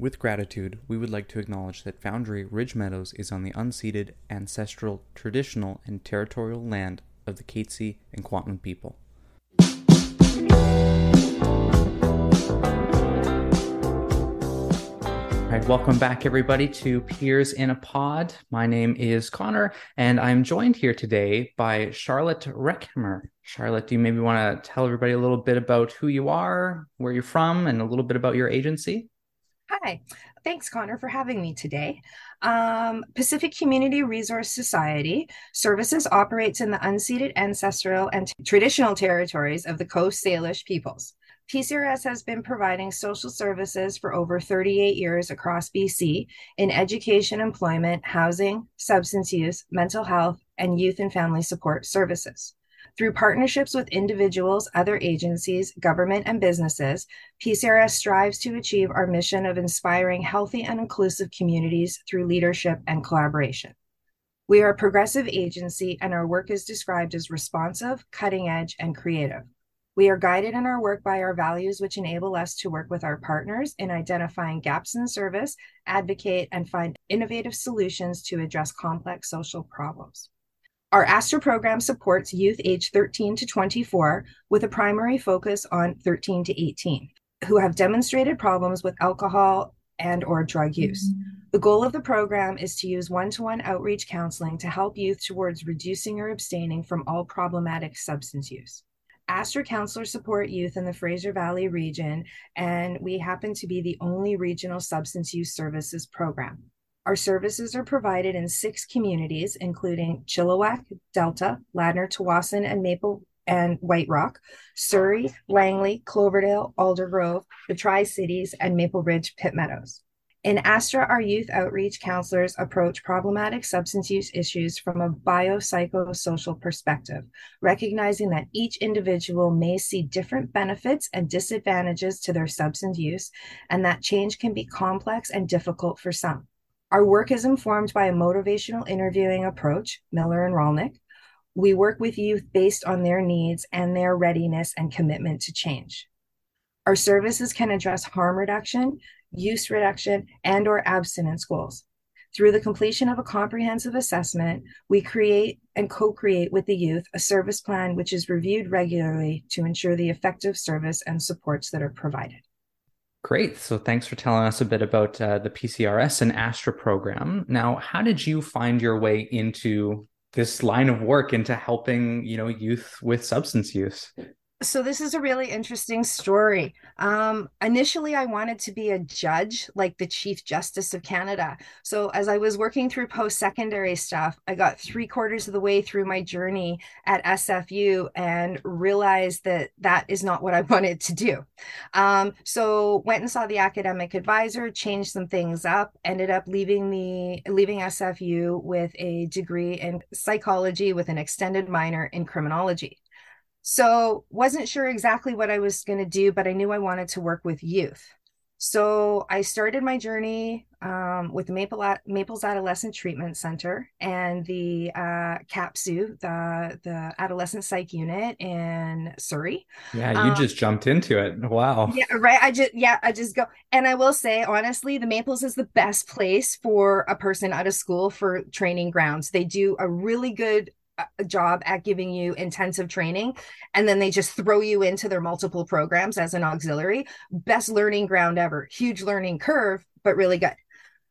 With gratitude, we would like to acknowledge that Foundry Ridge Meadows is on the unceded, ancestral, traditional, and territorial land of the Katzie and Kwantlen people. All right, welcome back, everybody, to Peers in a Pod. My name is Connor, and I'm joined here today by Charlotte Rechkemmer. Charlotte, do you maybe want to tell everybody a little bit about who you are, where you're from, and a little bit about your agency? Hi, thanks, Connor, for having me today. Um, Pacific Community Resource Society services operates in the unceded ancestral and t- traditional territories of the Coast Salish peoples. PCRS has been providing social services for over 38 years across BC in education, employment, housing, substance use, mental health, and youth and family support services. Through partnerships with individuals, other agencies, government, and businesses, PCRS strives to achieve our mission of inspiring healthy and inclusive communities through leadership and collaboration. We are a progressive agency, and our work is described as responsive, cutting edge, and creative. We are guided in our work by our values, which enable us to work with our partners in identifying gaps in service, advocate, and find innovative solutions to address complex social problems. Our ASTRA program supports youth age 13 to 24 with a primary focus on 13 to 18 who have demonstrated problems with alcohol and or drug use. Mm-hmm. The goal of the program is to use one-to-one outreach counseling to help youth towards reducing or abstaining from all problematic substance use. Astra counselors support youth in the Fraser Valley region, and we happen to be the only regional substance use services program. Our services are provided in six communities, including Chilliwack, Delta, Ladner, Tsawwassen, and Maple and White Rock, Surrey, Langley, Cloverdale, Aldergrove, the Tri Cities, and Maple Ridge Pitt Meadows. In Astra, our youth outreach counselors approach problematic substance use issues from a biopsychosocial perspective, recognizing that each individual may see different benefits and disadvantages to their substance use, and that change can be complex and difficult for some. Our work is informed by a motivational interviewing approach, Miller and Rollnick. We work with youth based on their needs and their readiness and commitment to change. Our services can address harm reduction, use reduction, and or abstinence goals. Through the completion of a comprehensive assessment, we create and co-create with the youth a service plan which is reviewed regularly to ensure the effective service and supports that are provided. Great. So thanks for telling us a bit about uh, the PCRS and Astra program. Now, how did you find your way into this line of work into helping, you know, youth with substance use? So this is a really interesting story. Um, initially, I wanted to be a judge, like the Chief Justice of Canada. So as I was working through post-secondary stuff, I got three quarters of the way through my journey at SFU and realized that that is not what I wanted to do. Um, so went and saw the academic advisor, changed some things up, ended up leaving the leaving SFU with a degree in psychology with an extended minor in criminology. So wasn't sure exactly what I was going to do, but I knew I wanted to work with youth. So I started my journey um, with the Maple Maples Adolescent Treatment Center and the uh, CAPSU, the the Adolescent Psych Unit in Surrey. Yeah, you um, just jumped into it. Wow. Yeah, right. I just yeah, I just go. And I will say honestly, the Maples is the best place for a person out of school for training grounds. They do a really good job at giving you intensive training and then they just throw you into their multiple programs as an auxiliary. Best learning ground ever. Huge learning curve but really good.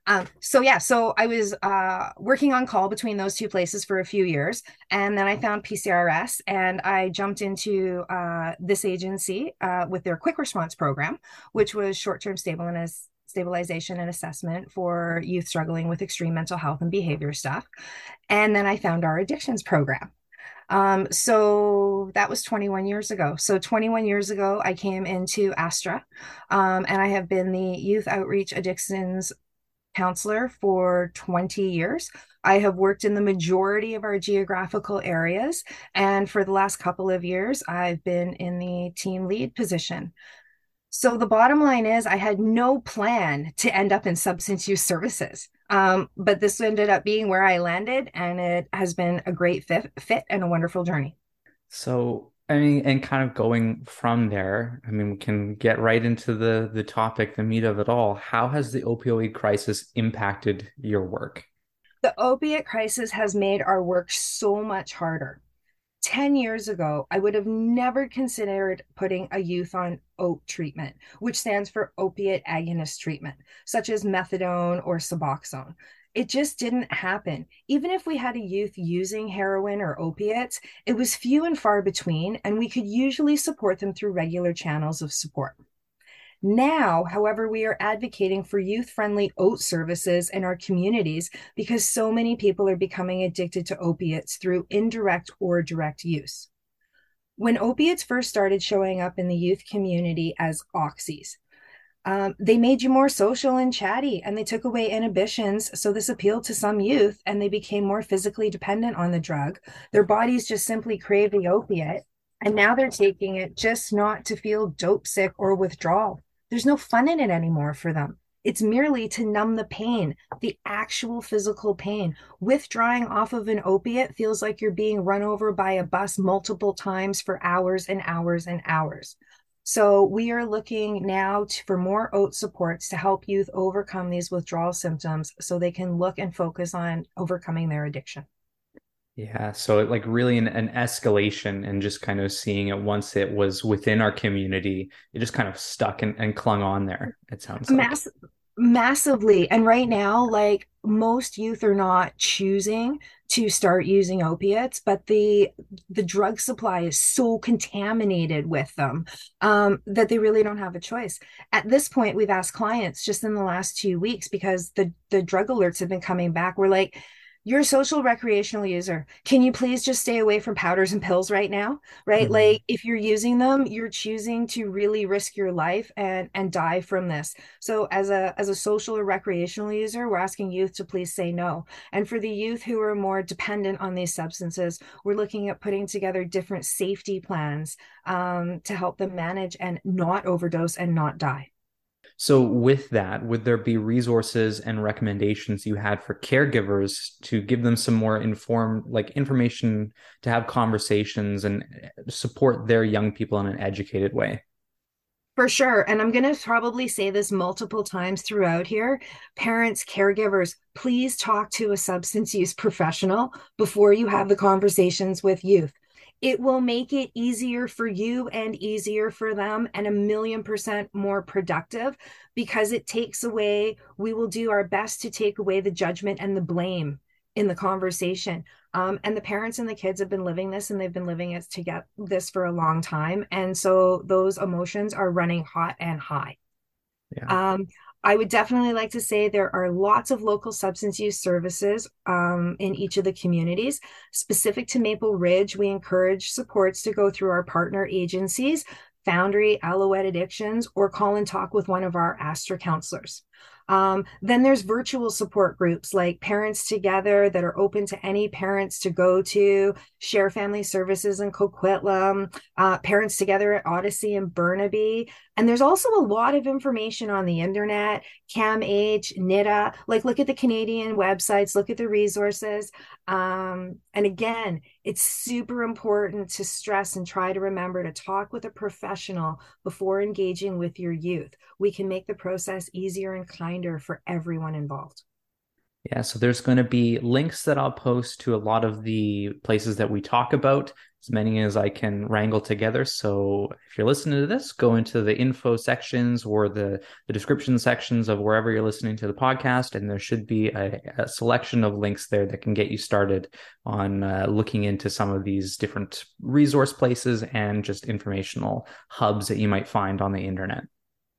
Um, so yeah so i was uh, working on call between those two places for a few years and then i found pcrs and i jumped into uh, this agency uh, with their quick response program which was short-term stable and as stabilization and assessment for youth struggling with extreme mental health and behavior stuff. And then I found our addictions program. Um, so that was 21 years ago. So 21 years ago, I came into Astra, um, and I have been the youth outreach addictions counselor for 20 years. I have worked in the majority of our geographical areas. And for the last couple of years, I've been in the team lead position. So the bottom line is, I had no plan to end up in substance use services. Um, but this ended up being where I landed, and it has been a great fit, fit and a wonderful journey. So I mean, and kind of going from there, I mean, we can get right into the the topic, the meat of it all. How has the opioid crisis impacted your work? The opiate crisis has made our work so much harder. 10 years ago, I would have never considered putting a youth on OAT treatment, which stands for opiate agonist treatment, such as methadone or Suboxone it just didn't happen. Even if we had a youth using heroin or opiates, it was few and far between, and we could usually support them through regular channels of support. Now, however, we are advocating for youth friendly OAT services in our communities because so many people are becoming addicted to opiates through indirect or direct use. When opiates first started showing up in the youth community as oxys, um, they made you more social and chatty and they took away inhibitions. So this appealed to some youth and they became more physically dependent on the drug. Their bodies just simply crave the opiate. And now they're taking it just not to feel dope sick or withdrawal. There's no fun in it anymore for them. It's merely to numb the pain, the actual physical pain. Withdrawing off of an opiate feels like you're being run over by a bus multiple times for hours and hours and hours. So we are looking now to, for more OAT supports to help youth overcome these withdrawal symptoms so they can look and focus on overcoming their addiction. Yeah, so like really an, an, escalation and just kind of seeing it once it was within our community, it just kind of stuck and, and clung on there. It sounds Mass- like massively. And right now, like most youth are not choosing to start using opiates but the the drug supply is so contaminated with them um, that they really don't have a choice at this point we've asked clients just in the last two weeks because the the drug alerts have been coming back we're like you're a social recreational user. Can you please just stay away from powders and pills right now? Right? Mm-hmm. Like if you're using them, you're choosing to really risk your life and and die from this. So as a as a social or recreational user, we're asking youth to please say no. And for the youth who are more dependent on these substances, we're looking at putting together different safety plans um, to help them manage and not overdose and not die. So, with that, would there be resources and recommendations you had for caregivers to give them some more informed, like information to have conversations and uh, support their young people in an educated way? For sure. And I'm going to probably say this multiple times throughout here. Parents, caregivers, please talk to a substance use professional before you have the conversations with youth it will make it easier for you and easier for them and a million percent more productive because it takes away we will do our best to take away the judgment and the blame in the conversation. Um, and the parents and the kids have been living this and they've been living it to get this for a long time. And so those emotions are running hot and high. Yeah. um, I would definitely like to say there are lots of local substance use services um, in each of the communities. Specific to Maple Ridge, we encourage supports to go through our partner agencies, Foundry, Alouette Addictions, or call and talk with one of our Astra counselors. Um, then there's virtual support groups like Parents Together that are open to any parents to go to, Share Family Services in Coquitlam, uh, Parents Together at Odyssey and Burnaby. And there's also a lot of information on the internet, CAMH, NIDA, like look at the Canadian websites, look at the resources. Um, and again, it's super important to stress and try to remember to talk with a professional before engaging with your youth. We can make the process easier and kinder for everyone involved. Yeah, so there's going to be links that I'll post to a lot of the places that we talk about, as many as I can wrangle together. So if you're listening to this, go into the info sections or the, the description sections of wherever you're listening to the podcast, and there should be a, a selection of links there that can get you started on uh, looking into some of these different resource places and just informational hubs that you might find on the internet.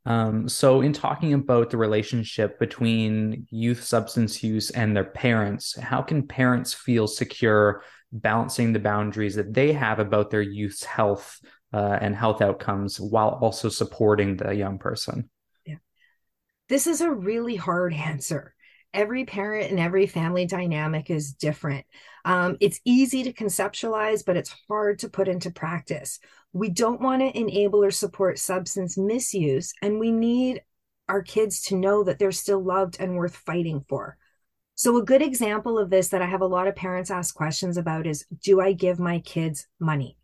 Um, so, in talking about the relationship between youth substance use and their parents, how can parents feel secure balancing the boundaries that they have about their youth's health uh, and health outcomes while also supporting the young person? Yeah. This is a really hard answer every parent and every family dynamic is different. Um, it's easy to conceptualize, but it's hard to put into practice. We don't want to enable or support substance misuse, and we need our kids to know that they're still loved and worth fighting for. So, a good example of this that I have a lot of parents ask questions about is Do I give my kids money?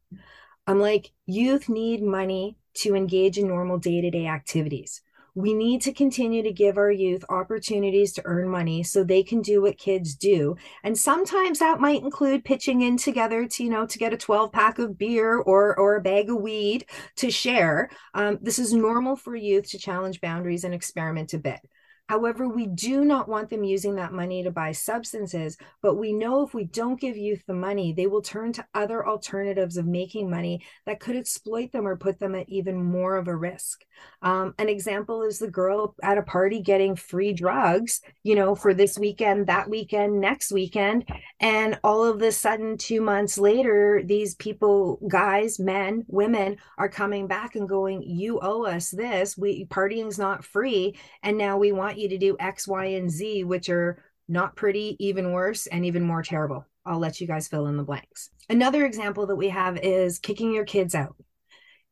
I'm like, youth need money to engage in normal day to day activities. We need to continue to give our youth opportunities to earn money so they can do what kids do. And sometimes that might include pitching in together to, you know, to get a 12 pack of beer or, or a bag of weed to share. Um, this is normal for youth to challenge boundaries and experiment a bit. However, we do not want them using that money to buy substances, but we know if we don't give youth the money, they will turn to other alternatives of making money that could exploit them or put them at even more of a risk. Um, an example is the girl at a party getting free drugs, you know, for this weekend, that weekend, next weekend. And all of a sudden, two months later, these people, guys, men, women, are coming back and going, You owe us this. We partying's not free. And now we want want you to do X, Y, and Z, which are not pretty, even worse, and even more terrible. I'll let you guys fill in the blanks. Another example that we have is kicking your kids out.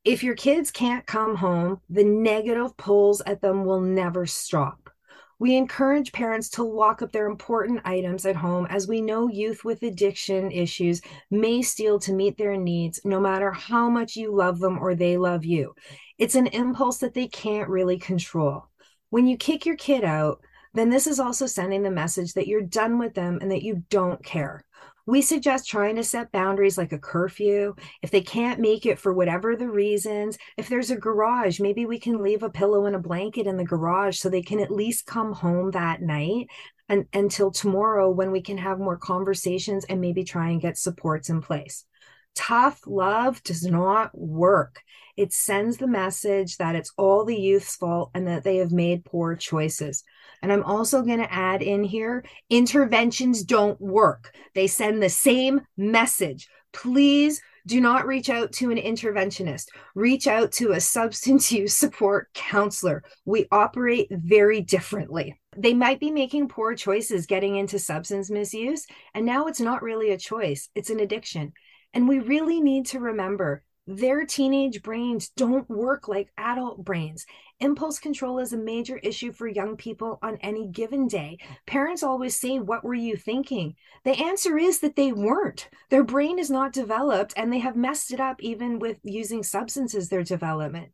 If your kids can't come home, the negative pulls at them will never stop. We encourage parents to lock up their important items at home as we know youth with addiction issues may steal to meet their needs no matter how much you love them or they love you. It's an impulse that they can't really control. When you kick your kid out, then this is also sending the message that you're done with them and that you don't care. We suggest trying to set boundaries like a curfew. If they can't make it for whatever the reasons, if there's a garage, maybe we can leave a pillow and a blanket in the garage so they can at least come home that night and until tomorrow when we can have more conversations and maybe try and get supports in place. Tough love does not work. It sends the message that it's all the youth's fault and that they have made poor choices. And I'm also going to add in here interventions don't work. They send the same message. Please do not reach out to an interventionist. Reach out to a substance use support counselor. We operate very differently. They might be making poor choices getting into substance misuse, and now it's not really a choice, it's an addiction. And we really need to remember their teenage brains don't work like adult brains. Impulse control is a major issue for young people on any given day. Parents always say, What were you thinking? The answer is that they weren't. Their brain is not developed and they have messed it up even with using substances, their development.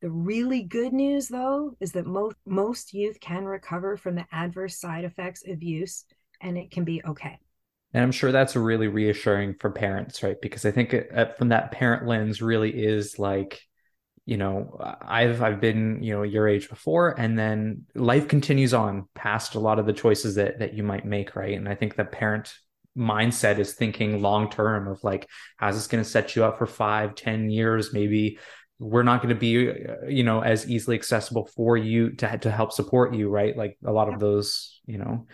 The really good news, though, is that most, most youth can recover from the adverse side effects of use and it can be okay. And I'm sure that's really reassuring for parents, right? Because I think uh, from that parent lens really is like, you know, I've I've been, you know, your age before and then life continues on past a lot of the choices that that you might make, right? And I think the parent mindset is thinking long term of like how's this going to set you up for five, ten years maybe we're not going to be uh, you know as easily accessible for you to to help support you right like a lot of those you know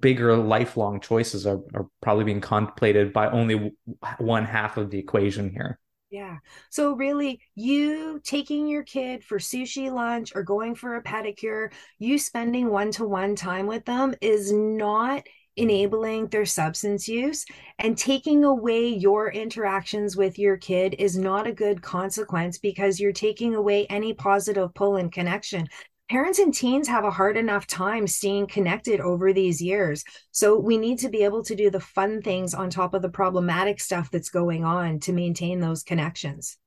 bigger lifelong choices are, are probably being contemplated by only one half of the equation here. Yeah. So really you taking your kid for sushi lunch or going for a pedicure, you spending one-to-one time with them is not enabling their substance use and taking away your interactions with your kid is not a good consequence because you're taking away any positive pull and connection parents and teens have a hard enough time staying connected over these years. So we need to be able to do the fun things on top of the problematic stuff that's going on to maintain those connections.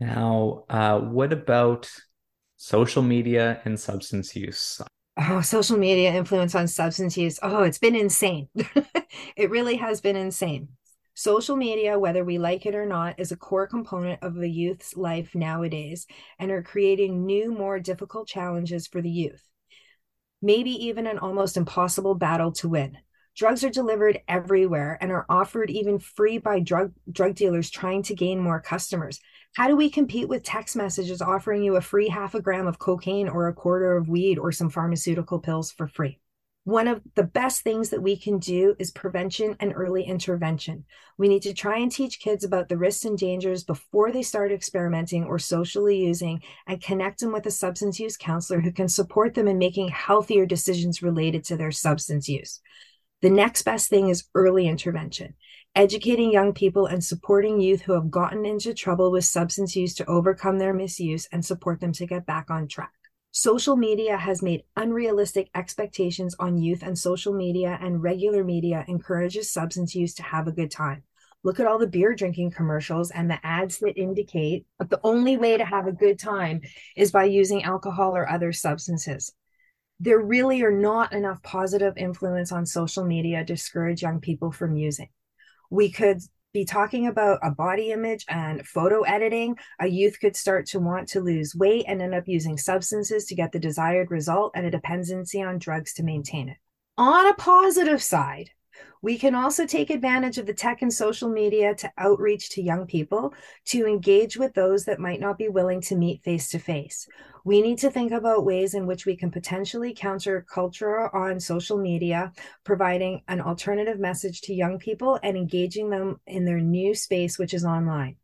Now, uh, what about social media and substance use? Oh, social media influence on substance use. Oh, it's been insane. it really has been insane. Social media, whether we like it or not, is a core component of the youth's life nowadays and are creating new, more difficult challenges for the youth. Maybe even an almost impossible battle to win. Drugs are delivered everywhere and are offered even free by drug drug dealers trying to gain more customers. How do we compete with text messages offering you a free half a gram of cocaine or a quarter of weed or some pharmaceutical pills for free? One of the best things that we can do is prevention and early intervention. We need to try and teach kids about the risks and dangers before they start experimenting or socially using and connect them with a substance use counselor who can support them in making healthier decisions related to their substance use. The next best thing is early intervention, educating young people and supporting youth who have gotten into trouble with substance use to overcome their misuse and support them to get back on track. Social media has made unrealistic expectations on youth, and social media and regular media encourages substance use to have a good time. Look at all the beer drinking commercials and the ads that indicate that the only way to have a good time is by using alcohol or other substances. There really are not enough positive influence on social media to discourage young people from using. We could be talking about a body image and photo editing, a youth could start to want to lose weight and end up using substances to get the desired result and a dependency on drugs to maintain it. On a positive side, we can also take advantage of the tech and social media to outreach to young people to engage with those that might not be willing to meet face to face. We need to think about ways in which we can potentially counter culture on social media, providing an alternative message to young people and engaging them in their new space, which is online.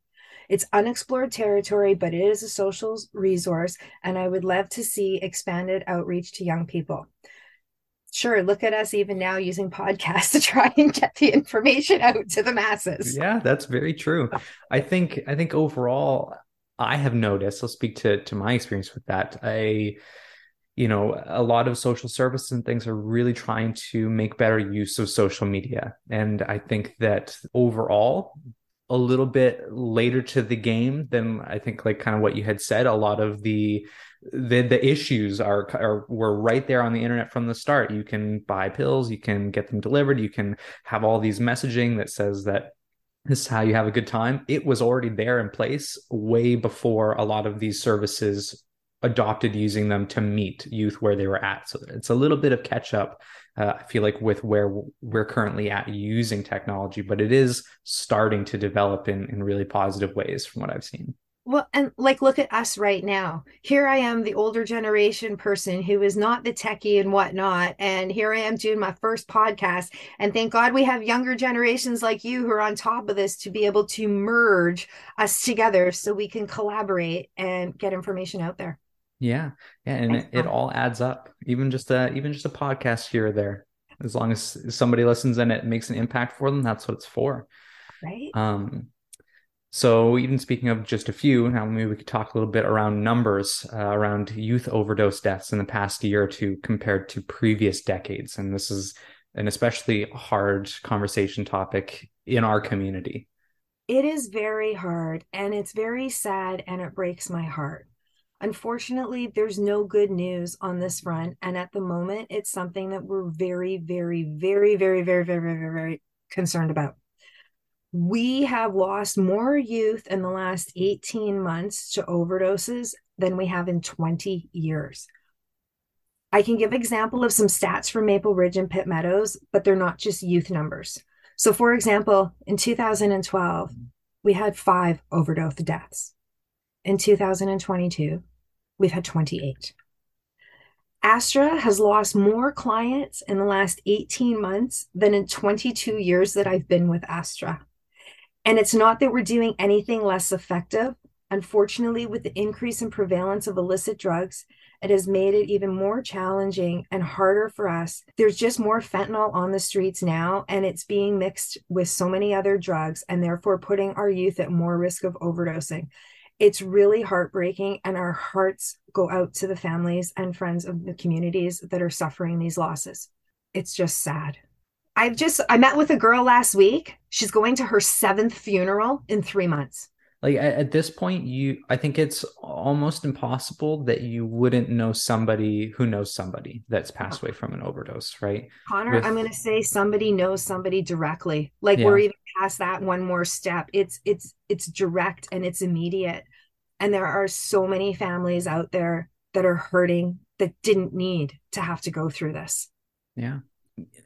It's unexplored territory, but it is a social resource, and I would love to see expanded outreach to young people sure look at us even now using podcasts to try and get the information out to the masses. Yeah that's very true. I think i think overall i have noticed i'll speak to to my experience with that i you know a lot of social services and things are really trying to make better use of social media. And i think that overall a little bit later to the game than i think like kind of what you had said a lot of the the the issues are are were right there on the internet from the start. You can buy pills, you can get them delivered, you can have all these messaging that says that this is how you have a good time. It was already there in place way before a lot of these services adopted using them to meet youth where they were at. So it's a little bit of catch up. Uh, I feel like with where we're currently at using technology, but it is starting to develop in in really positive ways from what I've seen. Well, and like, look at us right now. Here I am, the older generation person who is not the techie and whatnot. And here I am doing my first podcast. And thank God we have younger generations like you who are on top of this to be able to merge us together so we can collaborate and get information out there. Yeah. Yeah. And it, it, all adds up. Even just a even just a podcast here or there. As long as somebody listens and it makes an impact for them, that's what it's for. Right. Um, so, even speaking of just a few, now maybe we could talk a little bit around numbers uh, around youth overdose deaths in the past year or two compared to previous decades. And this is an especially hard conversation topic in our community. It is very hard and it's very sad and it breaks my heart. Unfortunately, there's no good news on this front. And at the moment, it's something that we're very, very, very, very, very, very, very, very concerned about we have lost more youth in the last 18 months to overdoses than we have in 20 years. I can give example of some stats from Maple Ridge and Pitt Meadows, but they're not just youth numbers. So for example, in 2012, we had 5 overdose deaths. In 2022, we've had 28. Astra has lost more clients in the last 18 months than in 22 years that I've been with Astra. And it's not that we're doing anything less effective. Unfortunately, with the increase in prevalence of illicit drugs, it has made it even more challenging and harder for us. There's just more fentanyl on the streets now, and it's being mixed with so many other drugs, and therefore putting our youth at more risk of overdosing. It's really heartbreaking, and our hearts go out to the families and friends of the communities that are suffering these losses. It's just sad. I've just I met with a girl last week. She's going to her seventh funeral in three months. Like at this point, you I think it's almost impossible that you wouldn't know somebody who knows somebody that's passed oh. away from an overdose, right? Connor, With... I'm gonna say somebody knows somebody directly. Like yeah. we're even past that one more step. It's it's it's direct and it's immediate. And there are so many families out there that are hurting that didn't need to have to go through this. Yeah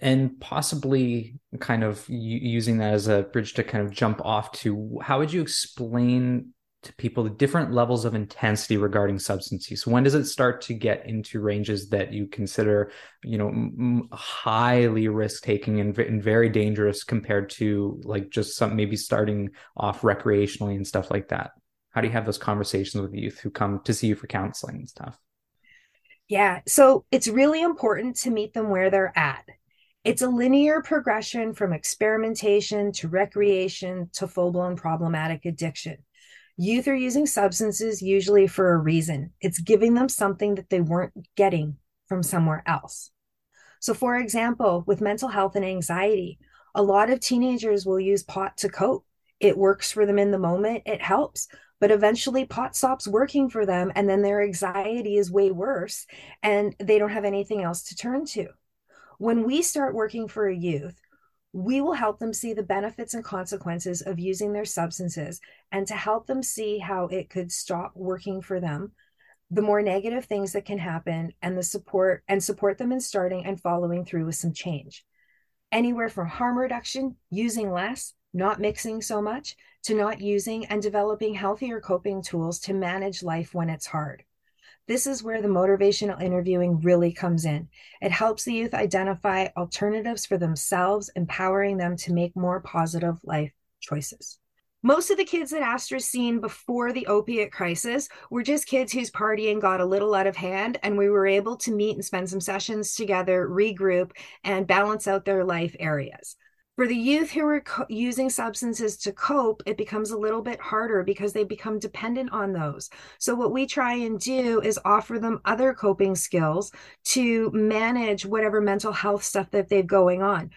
and possibly kind of using that as a bridge to kind of jump off to how would you explain to people the different levels of intensity regarding substance use when does it start to get into ranges that you consider you know m- highly risk taking and, and, very dangerous compared to like just some maybe starting off recreationally and stuff like that? How do you have those conversations with youth who come to see you for counseling and stuff? Yeah so it's really important to meet them where they're at it's a linear progression from experimentation to recreation to full blown problematic addiction. Youth are using substances usually for a reason. It's giving them something that they weren't getting from somewhere else. So, for example, with mental health and anxiety, a lot of teenagers will use pot to cope it works for them in the moment, it helps. But eventually, pot stops working for them, and then their anxiety is way worse, and they don't have anything else to turn to. When we start working for a youth, we will help them see the benefits and consequences of using their substances. And to help them see how it could stop working for them the more negative things that can happen and the support and support them in starting and following through with some change. Anywhere from harm reduction using less not mixing so much to not using and developing healthier coping tools to manage life when it's hard this is where the motivational interviewing really comes in. It helps the youth identify alternatives for themselves, empowering them to make more positive life choices. Most of the kids that Astra's seen before the opiate crisis were just kids whose partying got a little out of hand, and we were able to meet and spend some sessions together, regroup, and balance out their life areas for the youth who are co- using substances to cope, it becomes a little bit harder because they become dependent on those. So, what we try and do is offer them other coping skills to manage whatever mental health stuff that they've going on.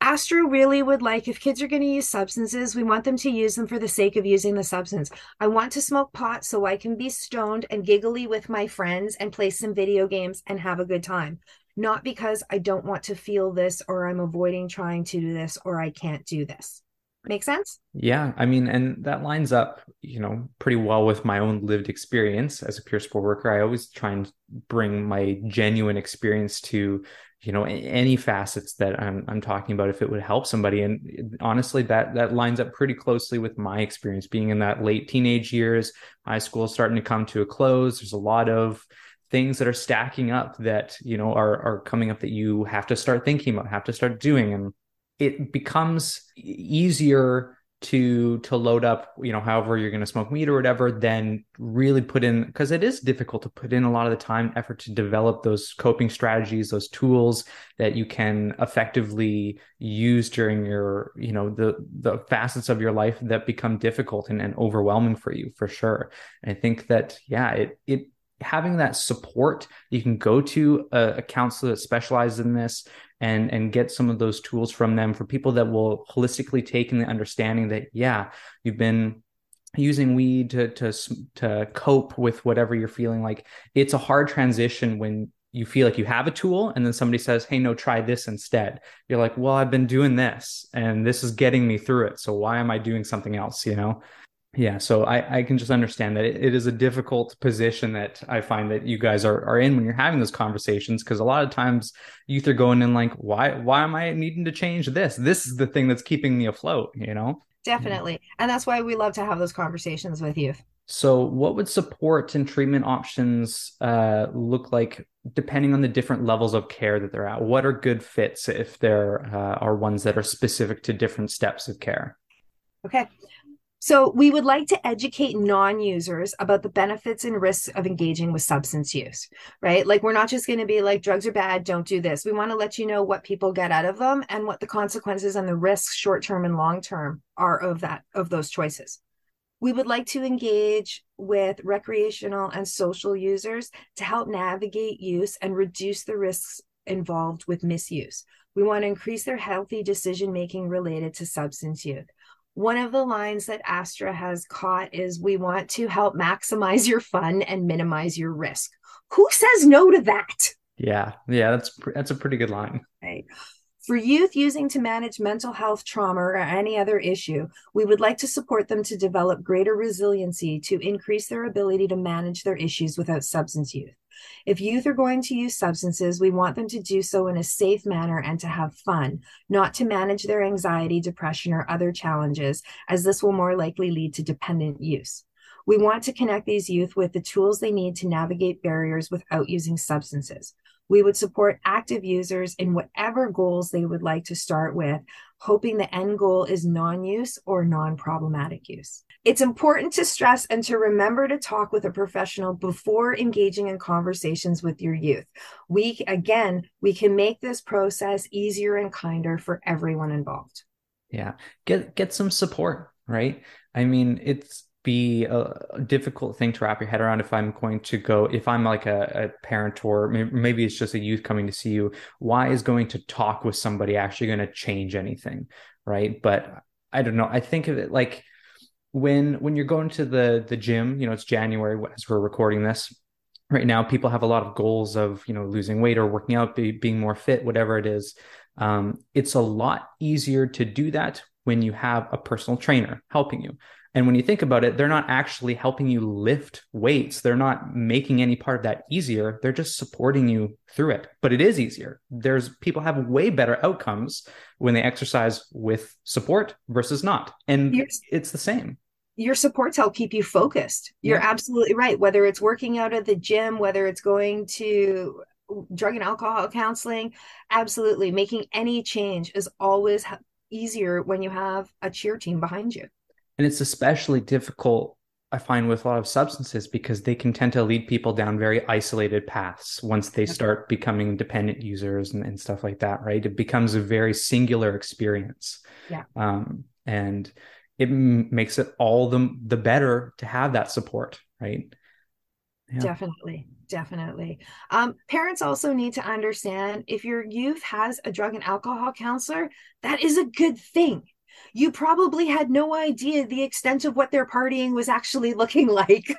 Astra really would like if kids are going to use substances, we want them to use them for the sake of using the substance. I want to smoke pot so I can be stoned and giggly with my friends and play some video games and have a good time not because I don't want to feel this or I'm avoiding trying to do this or I can't do this. Make sense? Yeah. I mean, and that lines up, you know, pretty well with my own lived experience as a peer support worker. I always try and bring my genuine experience to, you know, any facets that I'm, I'm talking about if it would help somebody. And honestly, that that lines up pretty closely with my experience being in that late teenage years, high school starting to come to a close. There's a lot of things that are stacking up that you know are are coming up that you have to start thinking about have to start doing. And it becomes easier to to load up you know however you're going to smoke meat or whatever then really put in because it is difficult to put in a lot of the time and effort to develop those coping strategies those tools that you can effectively use during your you know the the facets of your life that become difficult and, and overwhelming for you for sure. And i think that yeah it it having that support you can go to a, a, counselor that specializes in this and and get some of those tools from them for people that will holistically take in the understanding that yeah you've been using weed to to to cope with whatever you're feeling. Like it's a hard transition when you feel like you have a tool and then somebody says hey no try this instead. You're like well i've been doing this and this is getting me through it. So why am i doing something else? You know yeah, so I, I can just understand that it, it is a difficult position that I find that you guys are, are in when you're having those conversations because a lot of times youth are going in like, why why am I needing to change this? This is the thing that's keeping me afloat, you know? Definitely. And that's why we love to have those conversations with youth. So, what would support and treatment options uh, look like depending on the different levels of care that they're at? What are good fits if there uh, are ones that are specific to different steps of care? Okay. So, we would like to educate non users about the benefits and risks of engaging with substance use, right? Like, we're not just going to be like, drugs are bad, don't do this. We want to let you know what people get out of them and what the consequences and the risks, short term and long term, are of that, of those choices. We would like to engage with recreational and social users to help navigate use and reduce the risks involved with misuse. We want to increase their healthy decision making related to substance use one of the lines that Astra has caught is we want to help maximize your fun and minimize your risk. Who says no to that? Yeah, yeah, that's that's a pretty good line. Right. For youth using to manage mental health trauma or any other issue, we would like to support them to develop greater resiliency to increase their ability to manage their issues without substance use. If youth are going to use substances, we want them to do so in a safe manner and to have fun, not to manage their anxiety, depression, or other challenges, as this will more likely lead to dependent use. We want to connect these youth with the tools they need to navigate barriers without using substances. We would support active users in whatever goals they would like to start with, hoping the end goal is non use or non problematic use. It's important to stress and to remember to talk with a professional before engaging in conversations with your youth. We, again, we can make this process easier and kinder for everyone involved. Yeah. Get, get some support, right? I mean, it's, be a difficult thing to wrap your head around if I'm going to go, if I'm like a, a, parent or maybe it's just a youth coming to see you. Why is going to talk with somebody actually going to change anything? Right. But I don't know. I think of it like when when you're going to the the gym, you know, it's January as we're recording this. Right now, people have a lot of goals of you know losing weight or working out, be, being more fit, whatever it is. Um, it's a lot easier to do that when you have a personal trainer helping you. And when you think about it, they're not actually helping you lift weights. They're not making any part of that easier. They're just supporting you through it. But it is easier. There's people have way better outcomes when they exercise with support versus not. And it's the same your supports help keep you focused. You're yeah. absolutely right. Whether it's working out at the gym, whether it's going to drug and alcohol counseling, absolutely making any change is always easier when you have a cheer team behind you. And it's especially difficult, I find, with a lot of substances because they can tend to lead people down very isolated paths once they start becoming dependent users and, and stuff like that, right? It becomes a very singular experience. Yeah. Um, and it m- makes it all the, the better to have that support, right? Yeah. Definitely. Definitely. Um, parents also need to understand if your youth has a drug and alcohol counselor, that is a good thing you probably had no idea the extent of what their partying was actually looking like.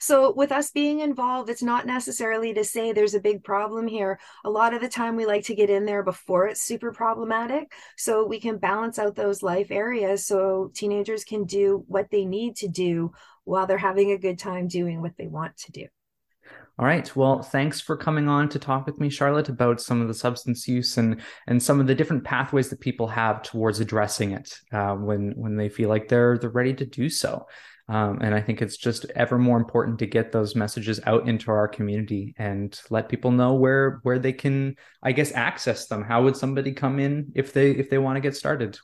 so, with us being involved, it's not necessarily to say there's a big problem here. A lot of the time, we like to get in there before it's super problematic so we can balance out those life areas so teenagers can do what they need to do while they're having a good time doing what they want to do. All right. Well, thanks for coming on to talk with me, Charlotte, about some of the substance use and and some of the different pathways that people have towards addressing it uh, when when they feel like they're they're ready to do so. Um, and I think it's just ever more important to get those messages out into our community and let people know where where they can, I guess, access them. How would somebody come in if they if they want to get started?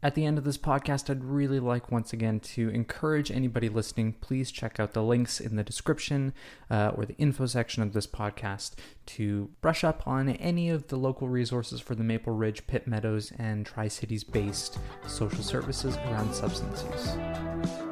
At the end of this podcast, I'd really like once again to encourage anybody listening, please check out the links in the description uh, or the info section of this podcast to brush up on any of the local resources for the Maple Ridge, Pitt Meadows, and Tri Cities based social services around substance use.